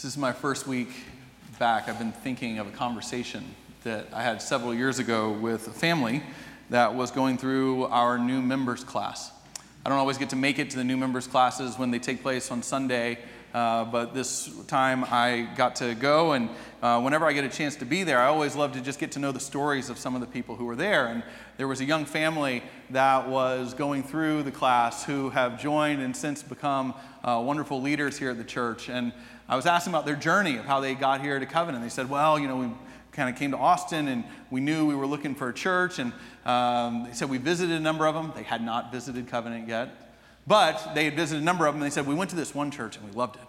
This is my first week back. I've been thinking of a conversation that I had several years ago with a family that was going through our new members class. I don't always get to make it to the new members classes when they take place on Sunday, uh, but this time I got to go, and uh, whenever I get a chance to be there, I always love to just get to know the stories of some of the people who were there. And there was a young family that was going through the class who have joined and since become uh, wonderful leaders here at the church. And I was asking about their journey of how they got here to Covenant. They said, well, you know, we kind of came to Austin and we knew we were looking for a church. And um, they said we visited a number of them. They had not visited Covenant yet. But they had visited a number of them, and they said, We went to this one church and we loved it.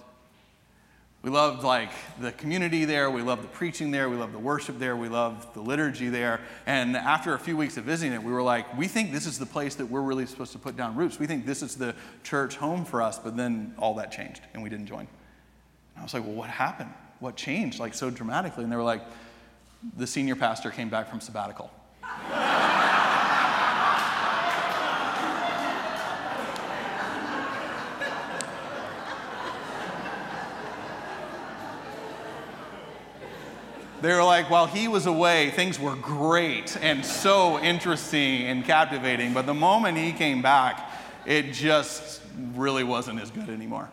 We loved like the community there, we loved the preaching there, we loved the worship there, we loved the liturgy there. And after a few weeks of visiting it, we were like, we think this is the place that we're really supposed to put down roots. We think this is the church home for us, but then all that changed and we didn't join. I was like, well, what happened? What changed like so dramatically? And they were like, the senior pastor came back from sabbatical. they were like, while he was away, things were great and so interesting and captivating. But the moment he came back, it just really wasn't as good anymore.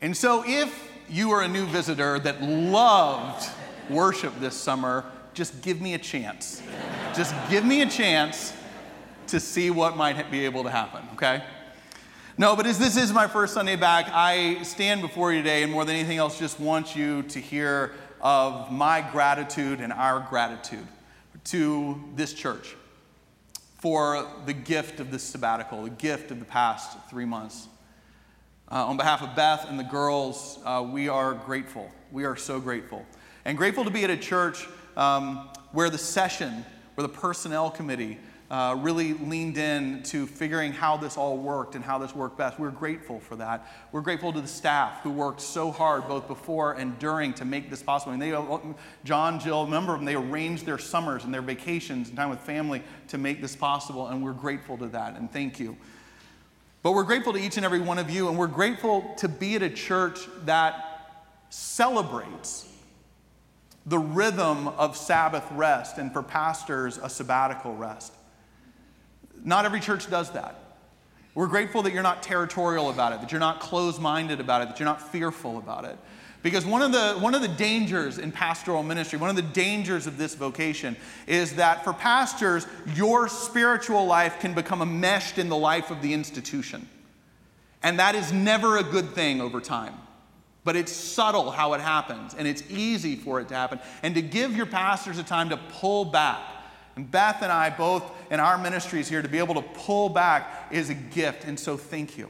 And so, if you are a new visitor that loved worship this summer, just give me a chance. just give me a chance to see what might be able to happen, okay? No, but as this is my first Sunday back, I stand before you today and more than anything else, just want you to hear of my gratitude and our gratitude to this church for the gift of this sabbatical, the gift of the past three months. Uh, on behalf of Beth and the girls, uh, we are grateful. We are so grateful. And grateful to be at a church um, where the session, where the personnel committee, uh, really leaned in to figuring how this all worked and how this worked best. We're grateful for that. We're grateful to the staff who worked so hard both before and during to make this possible. And they, John, Jill, a number of them, they arranged their summers and their vacations and time with family to make this possible, and we're grateful to that, and thank you. But we're grateful to each and every one of you, and we're grateful to be at a church that celebrates the rhythm of Sabbath rest, and for pastors, a sabbatical rest. Not every church does that. We're grateful that you're not territorial about it, that you're not closed minded about it, that you're not fearful about it. Because one of, the, one of the dangers in pastoral ministry, one of the dangers of this vocation, is that for pastors, your spiritual life can become enmeshed in the life of the institution. And that is never a good thing over time. But it's subtle how it happens, and it's easy for it to happen. And to give your pastors a time to pull back and Beth and I, both in our ministries here, to be able to pull back is a gift, and so thank you.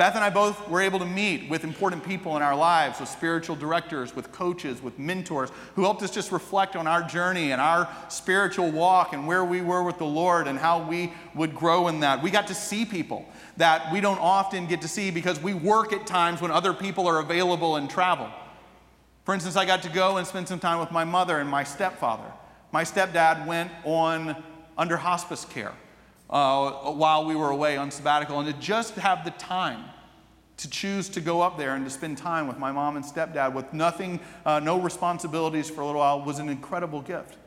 Beth and I both were able to meet with important people in our lives, with spiritual directors, with coaches, with mentors, who helped us just reflect on our journey and our spiritual walk and where we were with the Lord and how we would grow in that. We got to see people that we don't often get to see because we work at times when other people are available and travel. For instance, I got to go and spend some time with my mother and my stepfather. My stepdad went on under hospice care uh, while we were away on sabbatical, and to just have the time to choose to go up there and to spend time with my mom and stepdad with nothing, uh, no responsibilities for a little while was an incredible gift.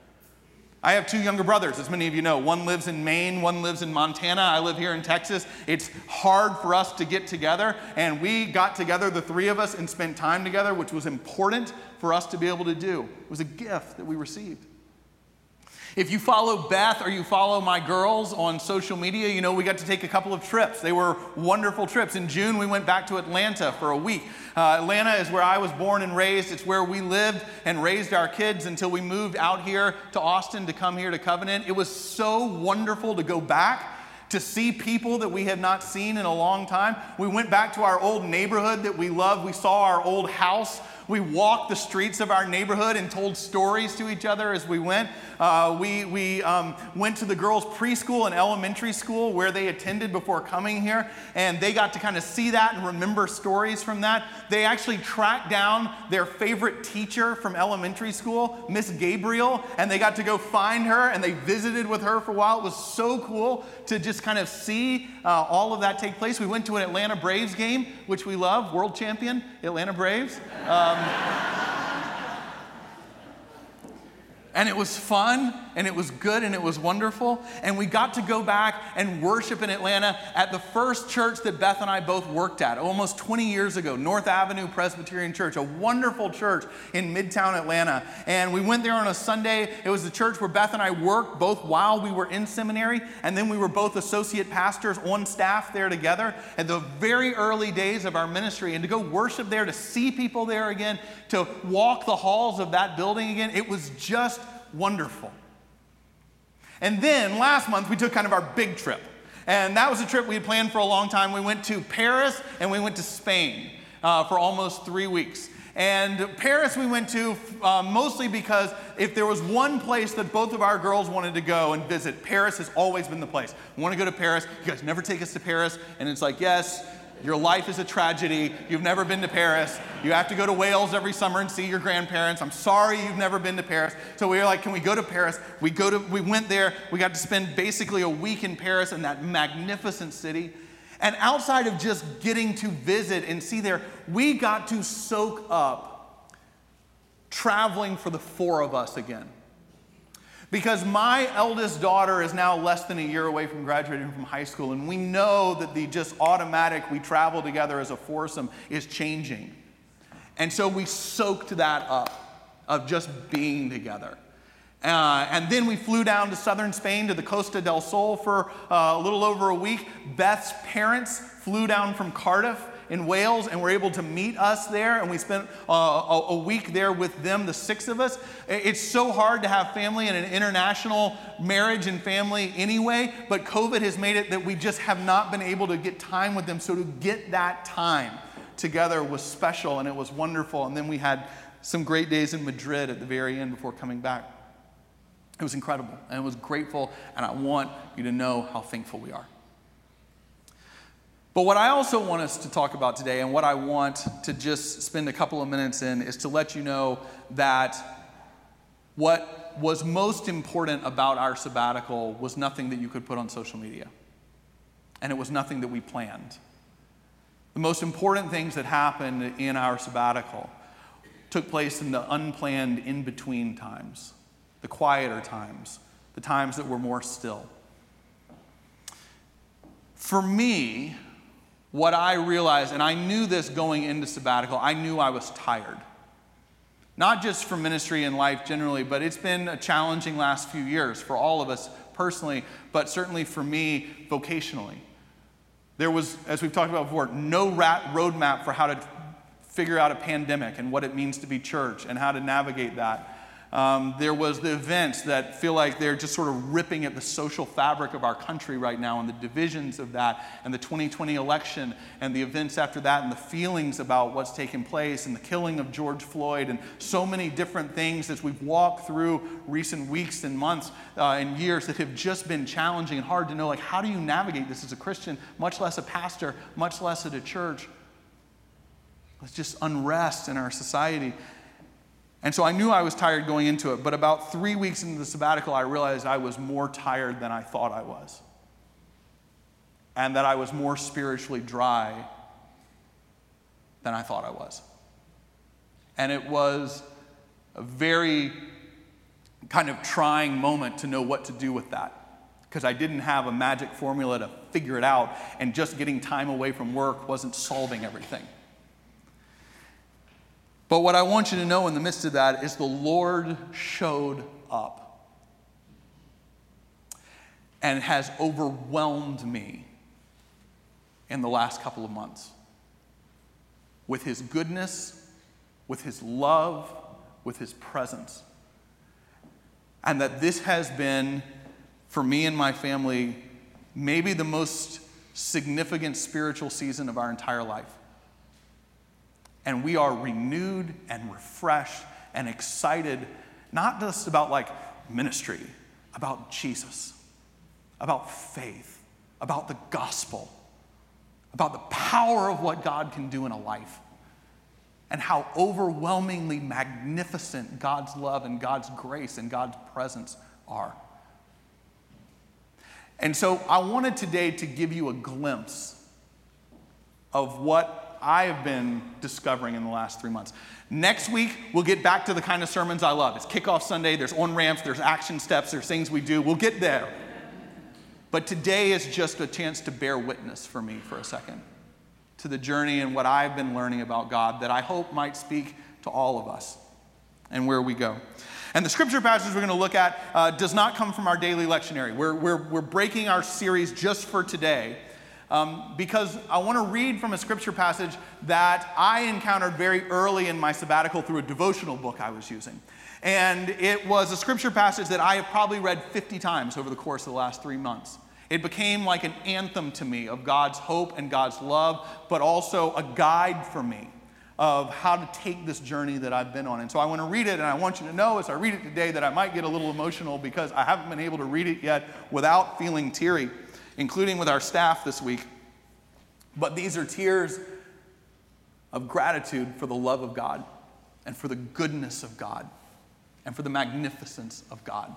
I have two younger brothers, as many of you know. One lives in Maine, one lives in Montana. I live here in Texas. It's hard for us to get together, and we got together, the three of us, and spent time together, which was important for us to be able to do. It was a gift that we received. If you follow Beth or you follow my girls on social media, you know we got to take a couple of trips. They were wonderful trips. In June, we went back to Atlanta for a week. Uh, Atlanta is where I was born and raised. It's where we lived and raised our kids until we moved out here to Austin to come here to Covenant. It was so wonderful to go back to see people that we had not seen in a long time. We went back to our old neighborhood that we loved. We saw our old house We walked the streets of our neighborhood and told stories to each other as we went. Uh, we we um, went to the girls' preschool and elementary school where they attended before coming here, and they got to kind of see that and remember stories from that. They actually tracked down their favorite teacher from elementary school, Miss Gabriel, and they got to go find her and they visited with her for a while. It was so cool to just kind of see uh, all of that take place. We went to an Atlanta Braves game, which we love, world champion, Atlanta Braves. Um, and it was fun and it was good and it was wonderful. And we got to go back and worship in Atlanta at the first church that Beth and I both worked at almost 20 years ago, North Avenue Presbyterian Church, a wonderful church in Midtown Atlanta. And we went there on a Sunday. It was the church where Beth and I worked both while we were in seminary, and then we were both associate pastors on staff there together at the very early days of our ministry. And to go worship there, to see people there again, to walk the halls of that building again, it was just wonderful. And then last month, we took kind of our big trip. And that was a trip we had planned for a long time. We went to Paris and we went to Spain uh, for almost three weeks. And Paris we went to uh, mostly because if there was one place that both of our girls wanted to go and visit, Paris has always been the place. We want to go to Paris. You guys never take us to Paris. And it's like, yes, your life is a tragedy. You've never been to Paris. You have to go to Wales every summer and see your grandparents. I'm sorry you've never been to Paris. So we were like, can we go to Paris? We go to we went there. We got to spend basically a week in Paris in that magnificent city. And outside of just getting to visit and see there, we got to soak up traveling for the four of us again. Because my eldest daughter is now less than a year away from graduating from high school, and we know that the just automatic we travel together as a foursome is changing. And so we soaked that up of just being together. Uh, and then we flew down to southern Spain to the Costa del Sol for uh, a little over a week. Beth's parents flew down from Cardiff in Wales and were able to meet us there. And we spent uh, a, a, week there with them, the six of us. It's so hard to have family in an international marriage and family anyway, but COVID has made it that we just have not been able to get time with them. So to get that time together was special and it was wonderful. And then we had some great days in Madrid at the very end before coming back. It was incredible and it was grateful, and I want you to know how thankful we are. But what I also want us to talk about today, and what I want to just spend a couple of minutes in, is to let you know that what was most important about our sabbatical was nothing that you could put on social media, and it was nothing that we planned. The most important things that happened in our sabbatical took place in the unplanned in between times, the quieter times, the times that were more still. For me, what I realized, and I knew this going into sabbatical, I knew I was tired. Not just for ministry and life generally, but it's been a challenging last few years for all of us personally, but certainly for me vocationally. There was, as we've talked about before, no roadmap for how to figure out a pandemic and what it means to be church and how to navigate that. Um, there was the events that feel like they're just sort of ripping at the social fabric of our country right now and the divisions of that and the 2020 election and the events after that and the feelings about what's taken place and the killing of George Floyd and so many different things as we've walked through recent weeks and months uh, and years that have just been challenging and hard to know like how do you navigate this as a Christian, much less a pastor, much less at a church. It's just unrest in our society. And so I knew I was tired going into it, but about three weeks into the sabbatical, I realized I was more tired than I thought I was. And that I was more spiritually dry than I thought I was. And it was a very kind of trying moment to know what to do with that. Because I didn't have a magic formula to figure it out, and just getting time away from work wasn't solving everything. But what I want you to know in the midst of that is the Lord showed up and has overwhelmed me in the last couple of months with his goodness, with his love, with his presence. And that this has been, for me and my family, maybe the most significant spiritual season of our entire life. And we are renewed and refreshed and excited, not just about like ministry, about Jesus, about faith, about the gospel, about the power of what God can do in a life, and how overwhelmingly magnificent God's love and God's grace and God's presence are. And so I wanted today to give you a glimpse of what I have been discovering in the last three months. Next week, we'll get back to the kind of sermons I love. It's kickoff Sunday, there's on ramps, there's action steps, there's things we do. We'll get there. But today is just a chance to bear witness for me for a second to the journey and what I've been learning about God that I hope might speak to all of us and where we go. And the scripture passage we're going to look at uh, does not come from our daily lectionary. We're, we're, we're breaking our series just for today um, because I want to read from a scripture passage that I encountered very early in my sabbatical through a devotional book I was using. And it was a scripture passage that I have probably read 50 times over the course of the last three months. It became like an anthem to me of God's hope and God's love, but also a guide for me of how to take this journey that I've been on. And so I want to read it, and I want you to know as I read it today that I might get a little emotional because I haven't been able to read it yet without feeling teary including with our staff this week. But these are tears of gratitude for the love of God and for the goodness of God and for the magnificence of God.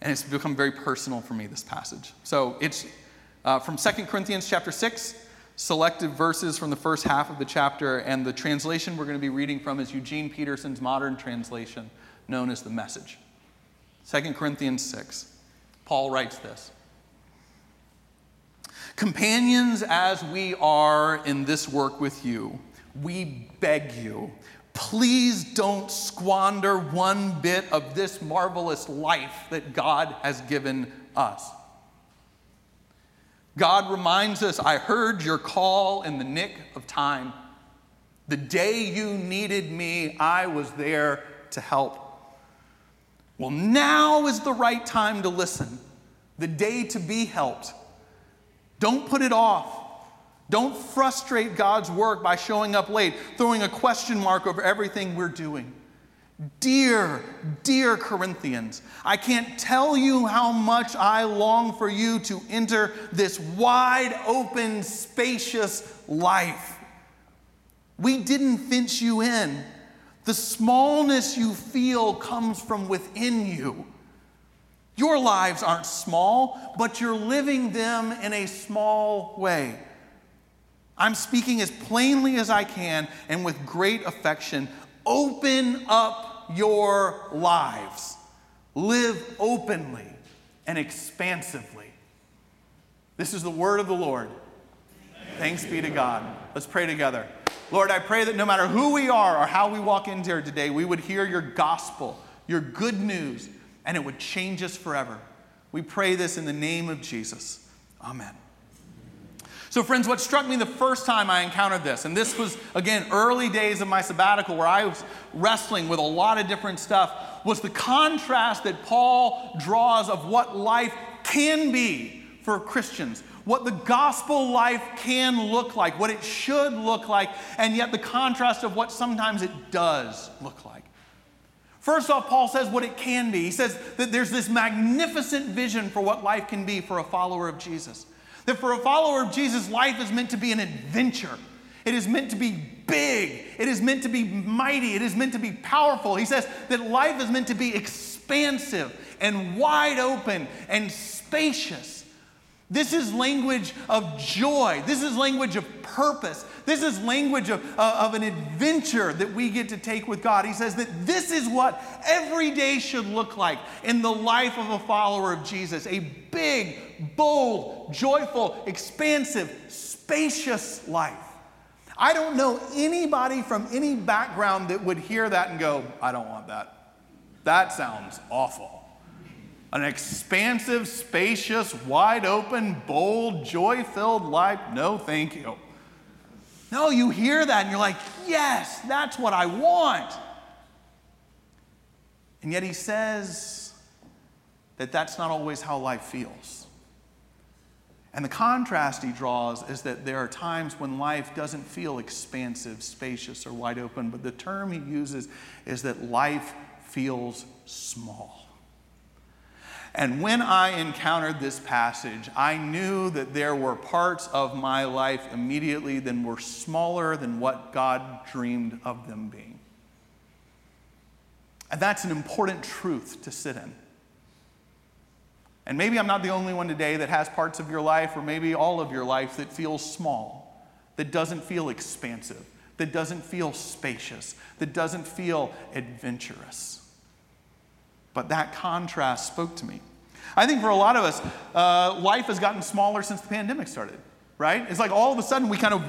And it's become very personal for me, this passage. So it's uh, from 2 Corinthians chapter 6, selected verses from the first half of the chapter, and the translation we're going to be reading from is Eugene Peterson's modern translation, known as the Message. 2 Corinthians 6. Paul writes this Companions, as we are in this work with you, we beg you, please don't squander one bit of this marvelous life that God has given us. God reminds us, I heard your call in the nick of time. The day you needed me, I was there to help. Well, now is the right time to listen, the day to be helped. Don't put it off. Don't frustrate God's work by showing up late, throwing a question mark over everything we're doing. Dear, dear Corinthians, I can't tell you how much I long for you to enter this wide open, spacious life. We didn't fence you in. The smallness you feel comes from within you. Your lives aren't small, but you're living them in a small way. I'm speaking as plainly as I can and with great affection. Open up your lives. Live openly and expansively. This is the word of the Lord. Thanks be to God. Let's pray together. Lord, I pray that no matter who we are or how we walk into here today, we would hear your gospel, your good news, and it would change us forever. We pray this in the name of Jesus. Amen. So, friends, what struck me the first time I encountered this, and this was, again, early days of my sabbatical where I was wrestling with a lot of different stuff, was the contrast that Paul draws of what life can be for Christians what the gospel life can look like, what it should look like, and yet the contrast of what sometimes it does look like. First off, Paul says what it can be. He says that there's this magnificent vision for what life can be for a follower of Jesus. That for a follower of Jesus, life is meant to be an adventure. It is meant to be big. It is meant to be mighty. It is meant to be powerful. He says that life is meant to be expansive and wide open and spacious. This is language of joy. This is language of purpose. This is language of, uh, of an adventure that we get to take with God. He says that this is what every day should look like in the life of a follower of Jesus a big, bold, joyful, expansive, spacious life. I don't know anybody from any background that would hear that and go, I don't want that. That sounds awful an expansive, spacious, wide open, bold, joy filled life. No, thank you. No, you hear that and you're like, yes, that's what I want. And yet he says that that's not always how life feels. And the contrast he draws is that there are times when life doesn't feel expansive, spacious, or wide open, but the term he uses is that life feels small. And when I encountered this passage, I knew that there were parts of my life immediately that were smaller than what God dreamed of them being. And that's an important truth to sit in. And maybe I'm not the only one today that has parts of your life, or maybe all of your life, that feels small, that doesn't feel expansive, that doesn't feel spacious, that doesn't feel adventurous. But that contrast spoke to me. I think for a lot of us, uh, life has gotten smaller since the pandemic started, right? It's like all of a sudden we kind of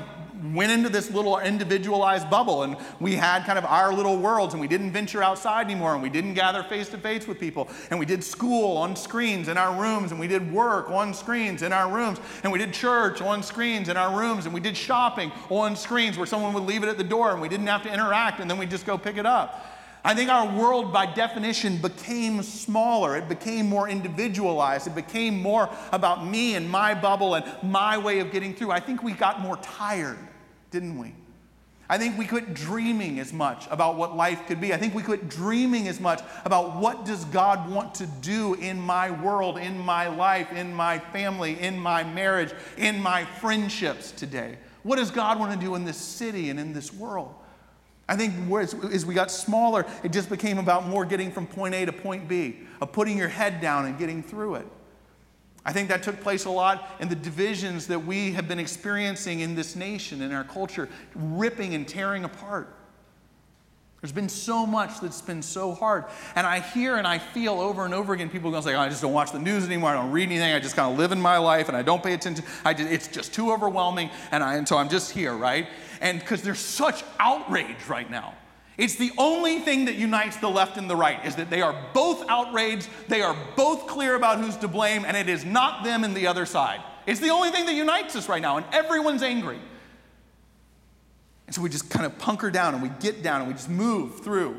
went into this little individualized bubble and we had kind of our little worlds and we didn't venture outside anymore and we didn't gather face to face with people and we did school on screens in our rooms and we did work on screens in our rooms and we did church on screens in our rooms and we did shopping on screens where someone would leave it at the door and we didn't have to interact and then we just go pick it up. I think our world, by definition, became smaller. It became more individualized. It became more about me and my bubble and my way of getting through. I think we got more tired, didn't we? I think we quit dreaming as much about what life could be. I think we quit dreaming as much about what does God want to do in my world, in my life, in my family, in my marriage, in my friendships today. What does God want to do in this city and in this world? I think as we got smaller, it just became about more getting from point A to point B, of putting your head down and getting through it. I think that took place a lot in the divisions that we have been experiencing in this nation, in our culture, ripping and tearing apart. There's been so much that's been so hard. And I hear and I feel over and over again people going like, oh, I just don't watch the news anymore. I don't read anything. I just kind of live in my life and I don't pay attention. I just, it's just too overwhelming. And, I, and so I'm just here, right? And because there's such outrage right now. It's the only thing that unites the left and the right is that they are both outraged, they are both clear about who's to blame, and it is not them and the other side. It's the only thing that unites us right now, and everyone's angry. And so we just kind of punker down and we get down and we just move through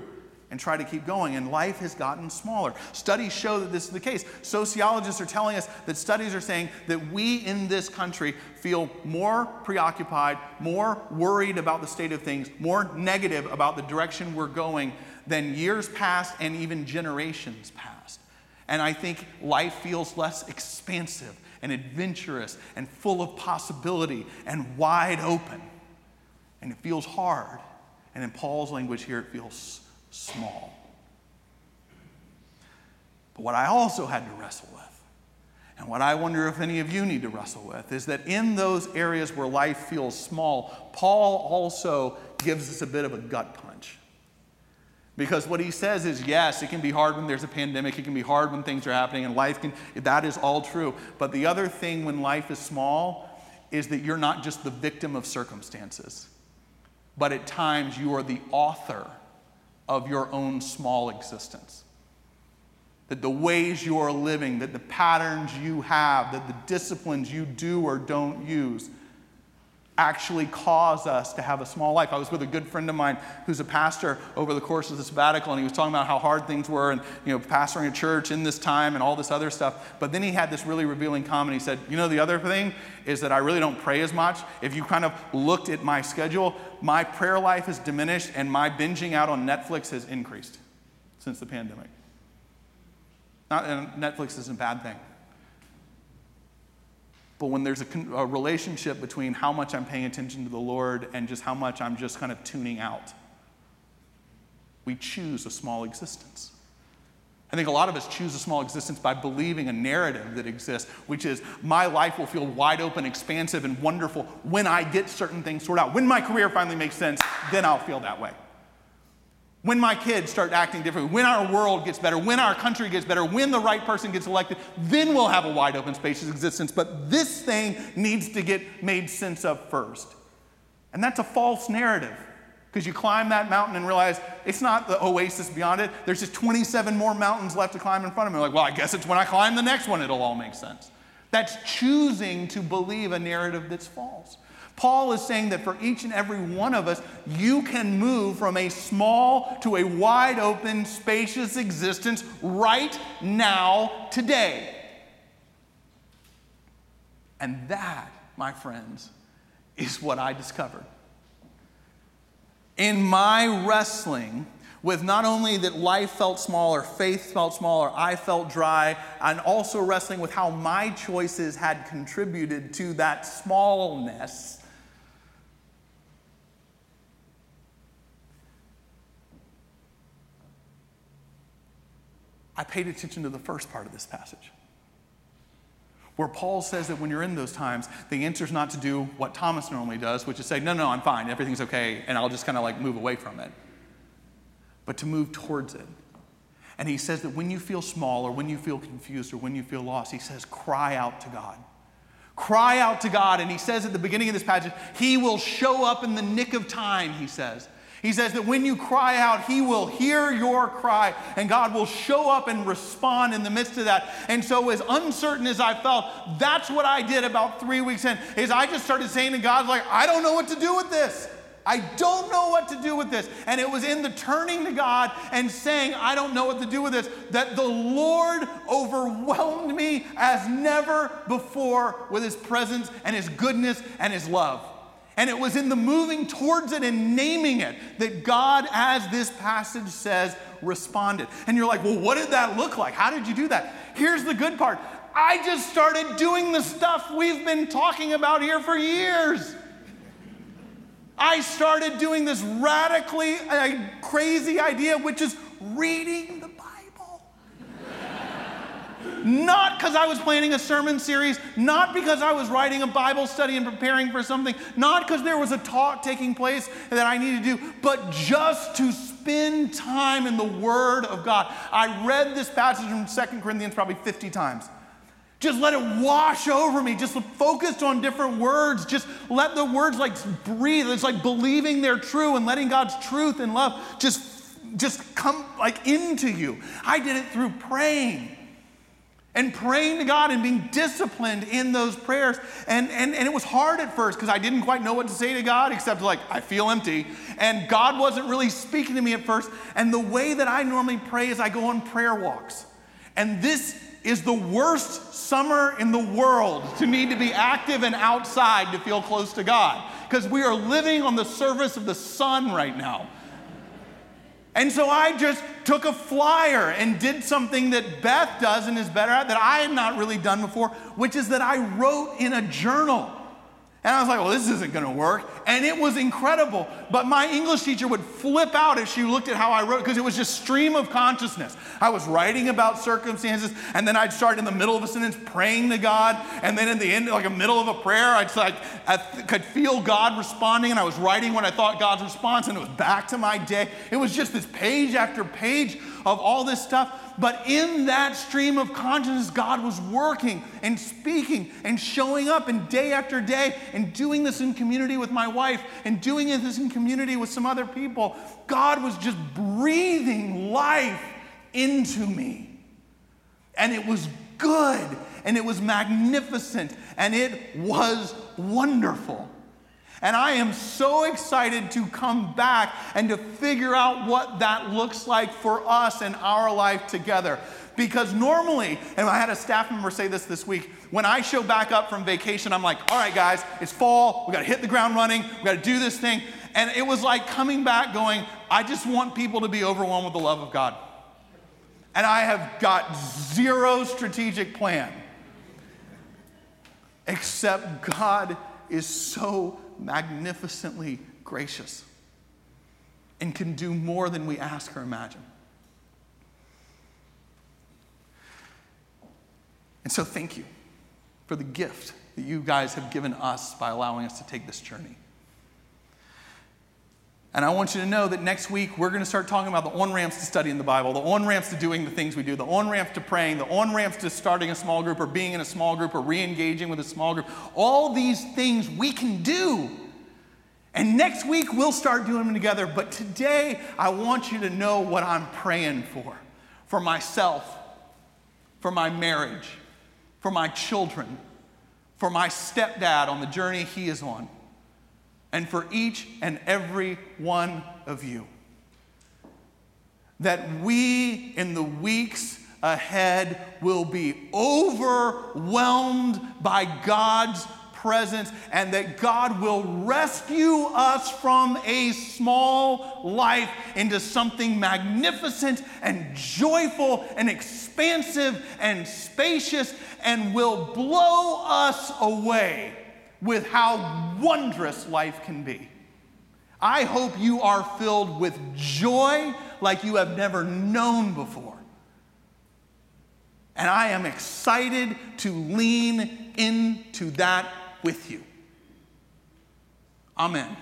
and try to keep going. And life has gotten smaller. Studies show that this is the case. Sociologists are telling us that studies are saying that we in this country feel more preoccupied, more worried about the state of things, more negative about the direction we're going than years past and even generations past. And I think life feels less expansive and adventurous and full of possibility and wide open and it feels hard. And in Paul's language here, it feels small. But what I also had to wrestle with, and what I wonder if any of you need to wrestle with, is that in those areas where life feels small, Paul also gives us a bit of a gut punch. Because what he says is, yes, it can be hard when there's a pandemic, it can be hard when things are happening, and life can, that is all true. But the other thing when life is small is that you're not just the victim of circumstances but at times you are the author of your own small existence. That the ways you are living, that the patterns you have, that the disciplines you do or don't use actually cause us to have a small life. I was with a good friend of mine who's a pastor over the course of the sabbatical, and he was talking about how hard things were and, you know, pastoring a church in this time and all this other stuff. But then he had this really revealing comment. He said, You know, the other thing is that I really don't pray as much. If you kind of looked at my schedule, my prayer life has diminished and my binging out on Netflix has increased since the pandemic. Not, Netflix isn't a bad thing. But when there's a, a, relationship between how much I'm paying attention to the Lord and just how much I'm just kind of tuning out, we choose a small existence. I think a lot of us choose a small existence by believing a narrative that exists, which is my life will feel wide open, expansive, and wonderful when I get certain things sorted out. When my career finally makes sense, then I'll feel that way. When my kids start acting differently, when our world gets better, when our country gets better, when the right person gets elected, then we'll have a wide open, spacious existence. But this thing needs to get made sense of first. And that's a false narrative because you climb that mountain and realize it's not the oasis beyond it. There's just 27 more mountains left to climb in front of me. Like, well, I guess it's when I climb the next one it'll all make sense. That's choosing to believe a narrative that's false. Paul is saying that for each and every one of us, you can move from a small to a wide open, spacious existence right now, today. And that, my friends, is what I discovered. In my wrestling with not only that life felt smaller, faith felt smaller, I felt dry, and also wrestling with how my choices had contributed to that smallness. I paid attention to the first part of this passage. Where Paul says that when you're in those times, the answer is not to do what Thomas normally does, which is say, no, no, I'm fine, everything's okay, and I'll just kind of like move away from it, but to move towards it. And he says that when you feel small or when you feel confused or when you feel lost, he says, cry out to God. Cry out to God. And he says at the beginning of this passage, he will show up in the nick of time, he says. He says that when you cry out, He will hear your cry and God will show up and respond in the midst of that. And so, as uncertain as I felt, that's what I did about three weeks in, is I just started saying to God, like, I don't know what to do with this. I don't know what to do with this. And it was in the turning to God and saying, I don't know what to do with this, that the Lord overwhelmed me as never before with His presence and His goodness and His love. And it was in the moving towards it and naming it that God, as this passage says, responded. And you're like, well, what did that look like? How did you do that? Here's the good part I just started doing the stuff we've been talking about here for years. I started doing this radically uh, crazy idea, which is reading not because I was planning a sermon series, not because I was writing a Bible study and preparing for something, not because there was a talk taking place that I needed to do, but just to spend time in the Word of God. I read this passage from Second Corinthians probably 50 times. Just let it wash over me. Just focused on different words. Just let the words like breathe. It's like believing they're true and letting God's truth and love just, just come like into you. I did it through praying and praying to God and being disciplined in those prayers. And, and, and it was hard at first because I didn't quite know what to say to God except like, I feel empty. And God wasn't really speaking to me at first. And the way that I normally pray is I go on prayer walks. And this is the worst summer in the world to need to be active and outside to feel close to God because we are living on the surface of the sun right now. And so I just took a flyer and did something that Beth does and is better at that I had not really done before, which is that I wrote in a journal. And I was like, well, this isn't going to work. And it was incredible. But my English teacher would flip out if she looked at how I wrote because it was just stream of consciousness. I was writing about circumstances, and then I'd start in the middle of a sentence praying to God. And then in the end, like a middle of a prayer, I'd like, I could feel God responding, and I was writing what I thought God's response, and it was back to my day. It was just this page after page of all this stuff. But in that stream of consciousness, God was working and speaking and showing up and day after day and doing this in community with my wife and doing this in community with some other people. God was just breathing life into me. And it was good and it was magnificent and it was wonderful. And I am so excited to come back and to figure out what that looks like for us and our life together. Because normally, and I had a staff member say this this week, when I show back up from vacation, I'm like, all right, guys, it's fall. We got to hit the ground running. We got to do this thing. And it was like coming back going, I just want people to be overwhelmed with the love of God. And I have got zero strategic plan, except God is so magnificently gracious and can do more than we ask or imagine. And so, thank you for the gift that you guys have given us by allowing us to take this journey. And I want you to know that next week we're going to start talking about the on ramps to studying the Bible, the on ramps to doing the things we do, the on ramps to praying, the on ramps to starting a small group or being in a small group or re engaging with a small group. All these things we can do. And next week we'll start doing them together. But today I want you to know what I'm praying for for myself, for my marriage, for my children, for my stepdad on the journey he is on and for each and every one of you. That we, in the weeks ahead will be overwhelmed by God's presence and that God will rescue us from a small life into something magnificent and joyful and expansive and spacious and will blow us away with how wondrous life can be. I hope you are filled with joy like you have never known before. And I am excited to lean into that with you. Amen.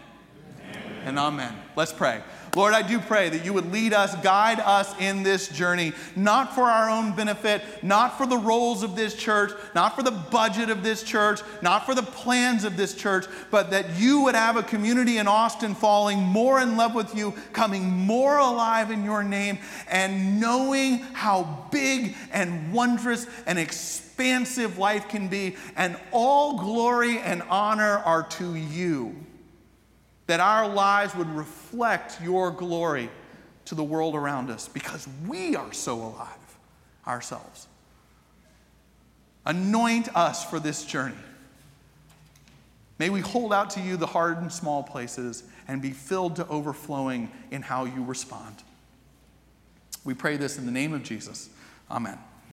And amen. Let's pray. Lord, I do pray that you would lead us, guide us in this journey, not for our own benefit, not for the roles of this church, not for the budget of this church, not for the plans of this church, but that you would have a community in Austin falling more in love with you, coming more alive in your name, and knowing how big and wondrous and expansive life can be. And all glory and honor are to you that our lives would reflect your glory to the world around us because we are so alive ourselves. Anoint us for this journey. May we hold out to you the hard and small places and be filled to overflowing in how you respond. We pray this in the name of Jesus. Amen.